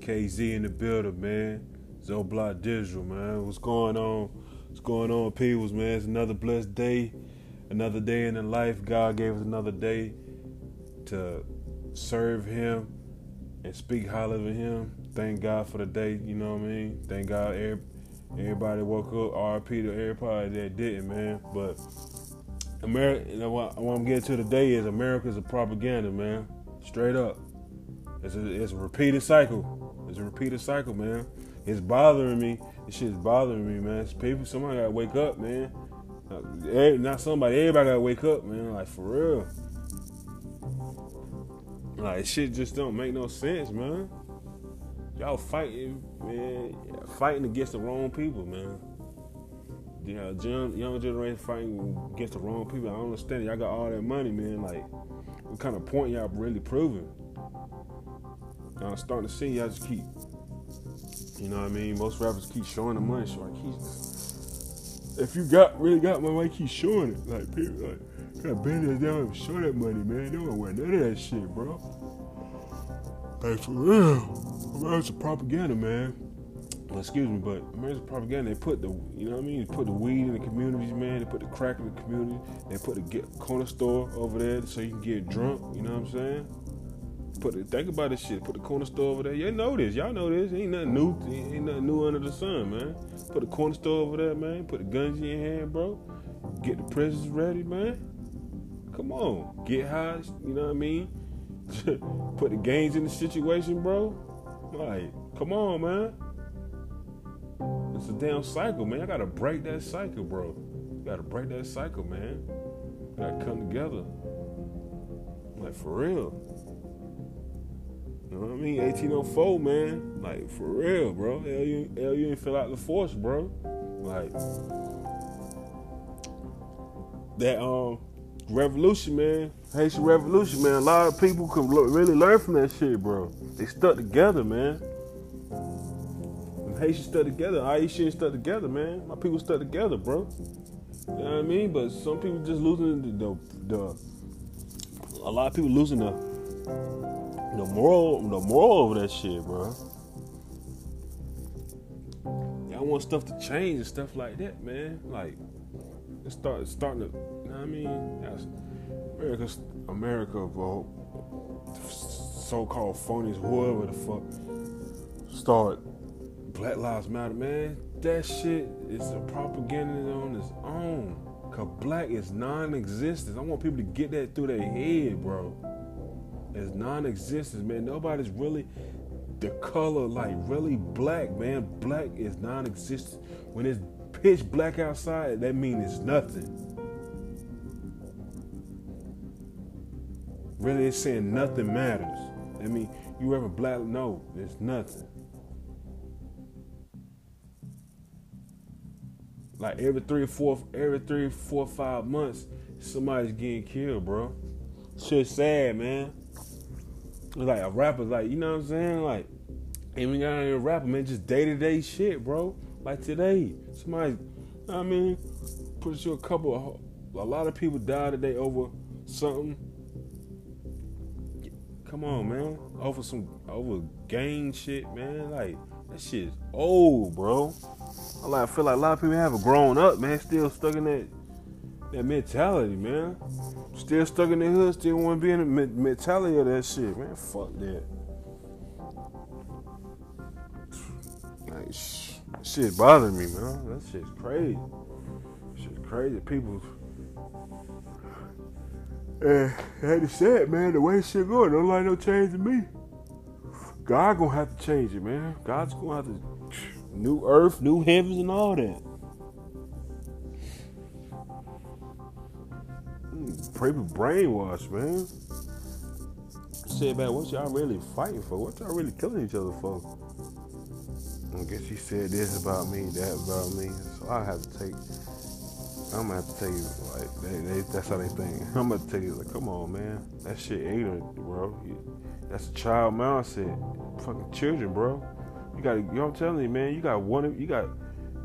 KZ in the building, man. Zoe Block Digital, man. What's going on? What's going on, peoples, man? It's another blessed day, another day in the life. God gave us another day to serve Him and speak highly of Him. Thank God for the day, you know what I mean? Thank God everybody woke up. RP to everybody that didn't, man. But America, you know, what, what I'm getting to today is America's a propaganda, man. Straight up. It's a, it's a repeated cycle. It's a repeated cycle, man. It's bothering me. This shit's bothering me, man. It's people, somebody gotta wake up, man. Uh, not somebody, everybody gotta wake up, man. Like for real. Like shit just don't make no sense, man. Y'all fighting, man. Fighting against the wrong people, man. Yeah, young, young generation fighting against the wrong people. I don't understand it. Y'all got all that money, man. Like, what kind of point y'all really proving? I'm starting to see y'all just keep, you know what I mean? Most rappers keep showing the money, so I keep. If you got really got my money, keep showing it. Like people, like got bandits down and show that money, man. They don't wear none of that shit, bro. Like for real, America's a propaganda, man. Well, excuse me, but America's propaganda. They put the, you know what I mean? They put the weed in the communities, man. They put the crack in the community. They put the corner store over there so you can get drunk. You know what I'm saying? Put it, think about this shit. Put the corner store over there. You know this. Y'all know this. Ain't nothing new. Ain't nothing new under the sun, man. Put the corner store over there, man. Put the guns in your hand, bro. Get the prisons ready, man. Come on. Get high. You know what I mean? Put the games in the situation, bro. Like, come on, man. It's a damn cycle, man. I gotta break that cycle, bro. You gotta break that cycle, man. You gotta come together. Like for real. You know what I mean? 1804, man. Like, for real, bro. Hell, you, hell, you ain't fill out the force, bro. Like, that, um, revolution, man. Haitian revolution, man. A lot of people can lo- really learn from that shit, bro. They stuck together, man. Haitian stuck together. Haitians stuck together, man. My people stuck together, bro. You know what I mean? But some people just losing the, the, the a lot of people losing the the moral, the moral of that shit, bro. Y'all want stuff to change and stuff like that, man. Like, it start starting to, you know what I mean? That's America, America, bro. So-called phonies, whoever the fuck, start Black Lives Matter, man. That shit is a propaganda on its own. Cause black is non-existent. I want people to get that through their head, bro is non-existent, man. Nobody's really the color like really black, man. Black is non-existent. When it's pitch black outside, that means it's nothing. Really, it's saying nothing matters. I mean, you ever black? No, it's nothing. Like every three or four, every three, four, five months, somebody's getting killed, bro. Shit sad, man like a rapper, like you know what I'm saying, like even got a rapper, man, just day to day shit, bro. Like today, somebody, I mean, put you a couple of, a lot of people died today over something. Come on, man, over some over gang shit, man. Like that shit's old, bro. I like feel like a lot of people haven't grown up, man. Still stuck in that that mentality, man. Still stuck in the hood, still want to be in the mentality of that shit, man. Fuck that. Like, sh- shit bothering me, man. That shit's crazy. Shit's crazy. People. And I had to say it, man. The way shit going, don't like no change to me. God gonna have to change it, man. God's gonna have to new earth, new heavens, and all that. People brainwashed, man. Said, man, what y'all really fighting for? What y'all really killing each other for? I guess he said this about me, that about me. So I have to take. I'm gonna have to tell you, like, they, they, that's how they think. I'm gonna tell you, like, come on, man, that shit ignorant, bro. That's a child mindset. Fucking children, bro. You got, you know what I'm telling you, man. You got one, you got,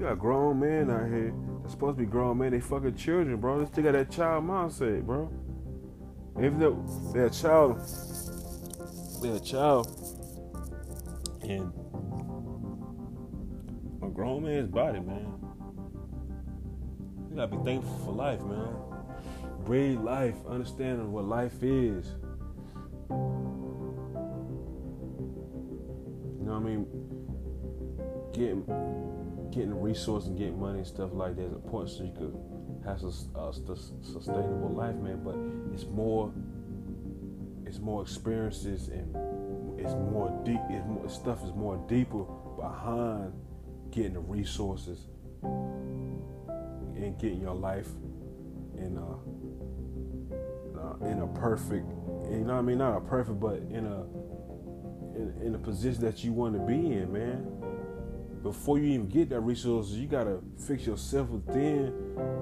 you got grown men out here they're supposed to be grown men. They fucking children, bro. They still got that child mindset, bro. Even though they're a child, they're a child. And a grown man's body, man. You gotta be thankful for life, man. Breathe life, understanding what life is. You know what I mean? Getting getting resources and getting money and stuff like that is important so you could have a, a sustainable life, man. But it's more it's more experiences and it's more deep. It's more, stuff is more deeper behind getting the resources and getting your life in a uh, in a perfect, you know what I mean, not a perfect, but in a in, in a position that you want to be in, man. Before you even get that resources, you gotta fix yourself within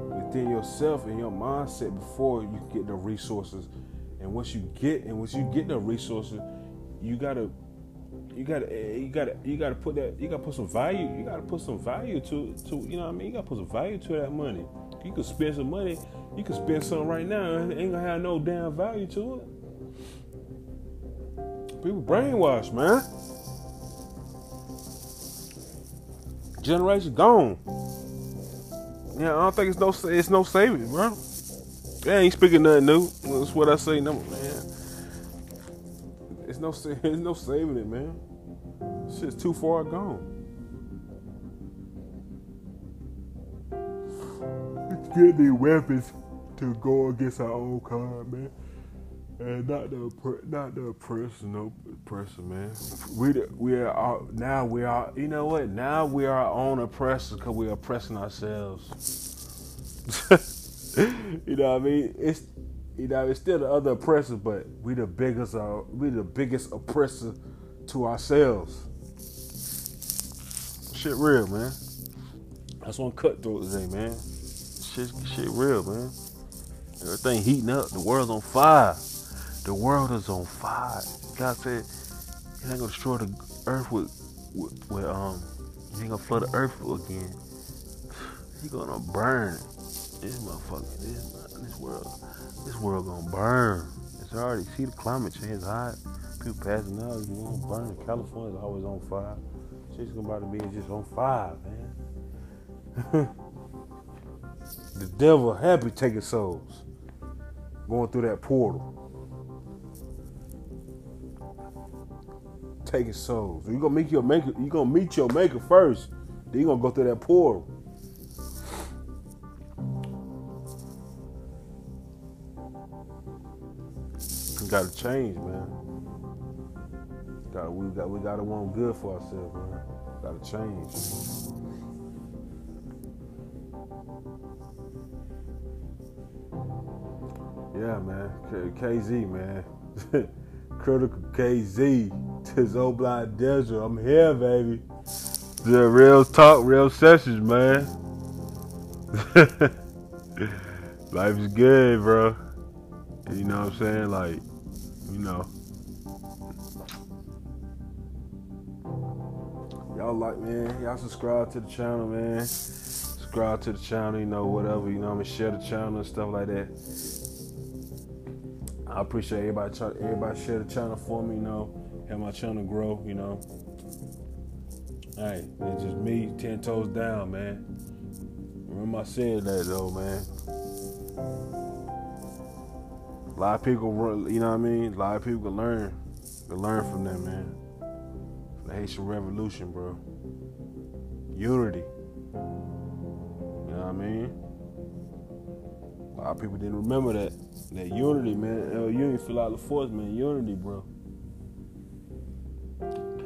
within yourself and your mindset before you get the resources and once you get and once you get the resources, you gotta you gotta eh, you gotta you gotta put that you gotta put some value you gotta put some value to to you know what I mean you gotta put some value to that money. You can spend some money, you can spend some right now, it ain't gonna have no damn value to it. People brainwashed, man. Generation gone. Yeah, I don't think it's no it's no saving, bro. I ain't speaking nothing new. That's what I say, no man. It's no, it's no saving it, man. Shit's too far gone. Let's get these weapons to go against our own kind, man. And not the not the personal person, man. We we are now we are you know what now we are our own oppressors because we are oppressing ourselves. you know what I mean? It's you know it's still the other oppressors, but we the biggest uh, we the biggest oppressor to ourselves. Shit real, man. That's one cutthroat today, man. Shit, shit real, man. Everything heating up. The world's on fire. The world is on fire. God said, "You ain't gonna destroy the earth with, with, with um, you ain't gonna flood the earth again. He gonna burn it." this motherfucker, this this world, this world gonna burn. It's already see the climate change hot. People passing out, you know, burning. California's always on fire. Shit's gonna about to be just on fire, man. the devil happy taking souls, going through that portal. Taking souls. You gonna meet your maker. You gonna meet your maker first. Then you're gonna go through that portal. gotta change, man. Gotta, we got we gotta want good for ourselves, man. Gotta change. Yeah, man. KZ, man. Critical KZ. Tis Blind Desert. I'm here, baby. The real talk, real sessions, man. Life is good, bro. You know what I'm saying? Like, you know. Y'all like, man, y'all subscribe to the channel, man. Subscribe to the channel, you know, whatever, you know, I'm mean? share the channel and stuff like that. I appreciate everybody, everybody share the channel for me, you know, help my channel grow, you know. Hey, it's just me, ten toes down, man. Remember I said that though, man. A lot of people, you know what I mean? A lot of people can learn, can learn from that, man. From the Haitian Revolution, bro. Unity. You know what I mean? A lot of people didn't remember that. That unity, man. Unity feel out the force, man. Unity, bro.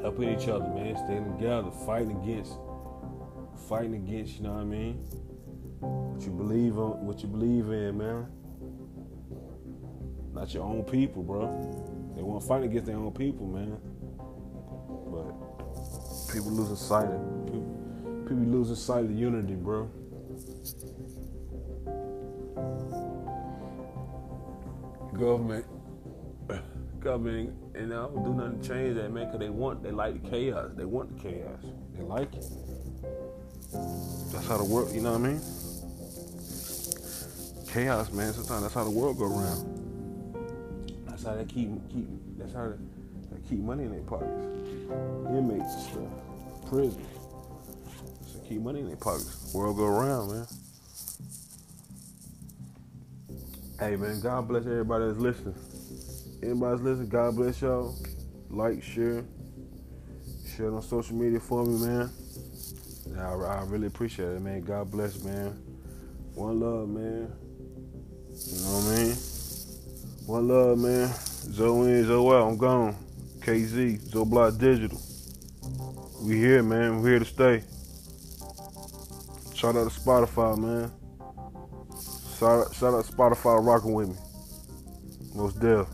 Helping each other, man. Staying together, fighting against, fighting against. You know what I mean? What you believe on, what you believe in, man. Not your own people, bro. They want to fight against their own people, man. But people losing sight of people, people losing sight of unity, bro. Government, coming and I don't do nothing to change that, man. Cause they want, they like the chaos. They want the chaos. They like it. That's how the world, you know what I mean? Chaos, man. Sometimes that's how the world go around. That's how they keep keep. That's how they keep money in their pockets. Inmates and stuff, prison. So keep money in their pockets. World go around, man. Hey man, God bless everybody that's listening. Anybody's listening, God bless y'all. Like, share, share on social media for me, man. I, I really appreciate it, man. God bless, man. One love, man. You know what I mean? One love, man. Zoe in, Zoe out. I'm gone. KZ, Zoe Block Digital. We here, man. We here to stay. Shout out to Spotify, man. Shout out, shout out Spotify rocking with me. Most deaf.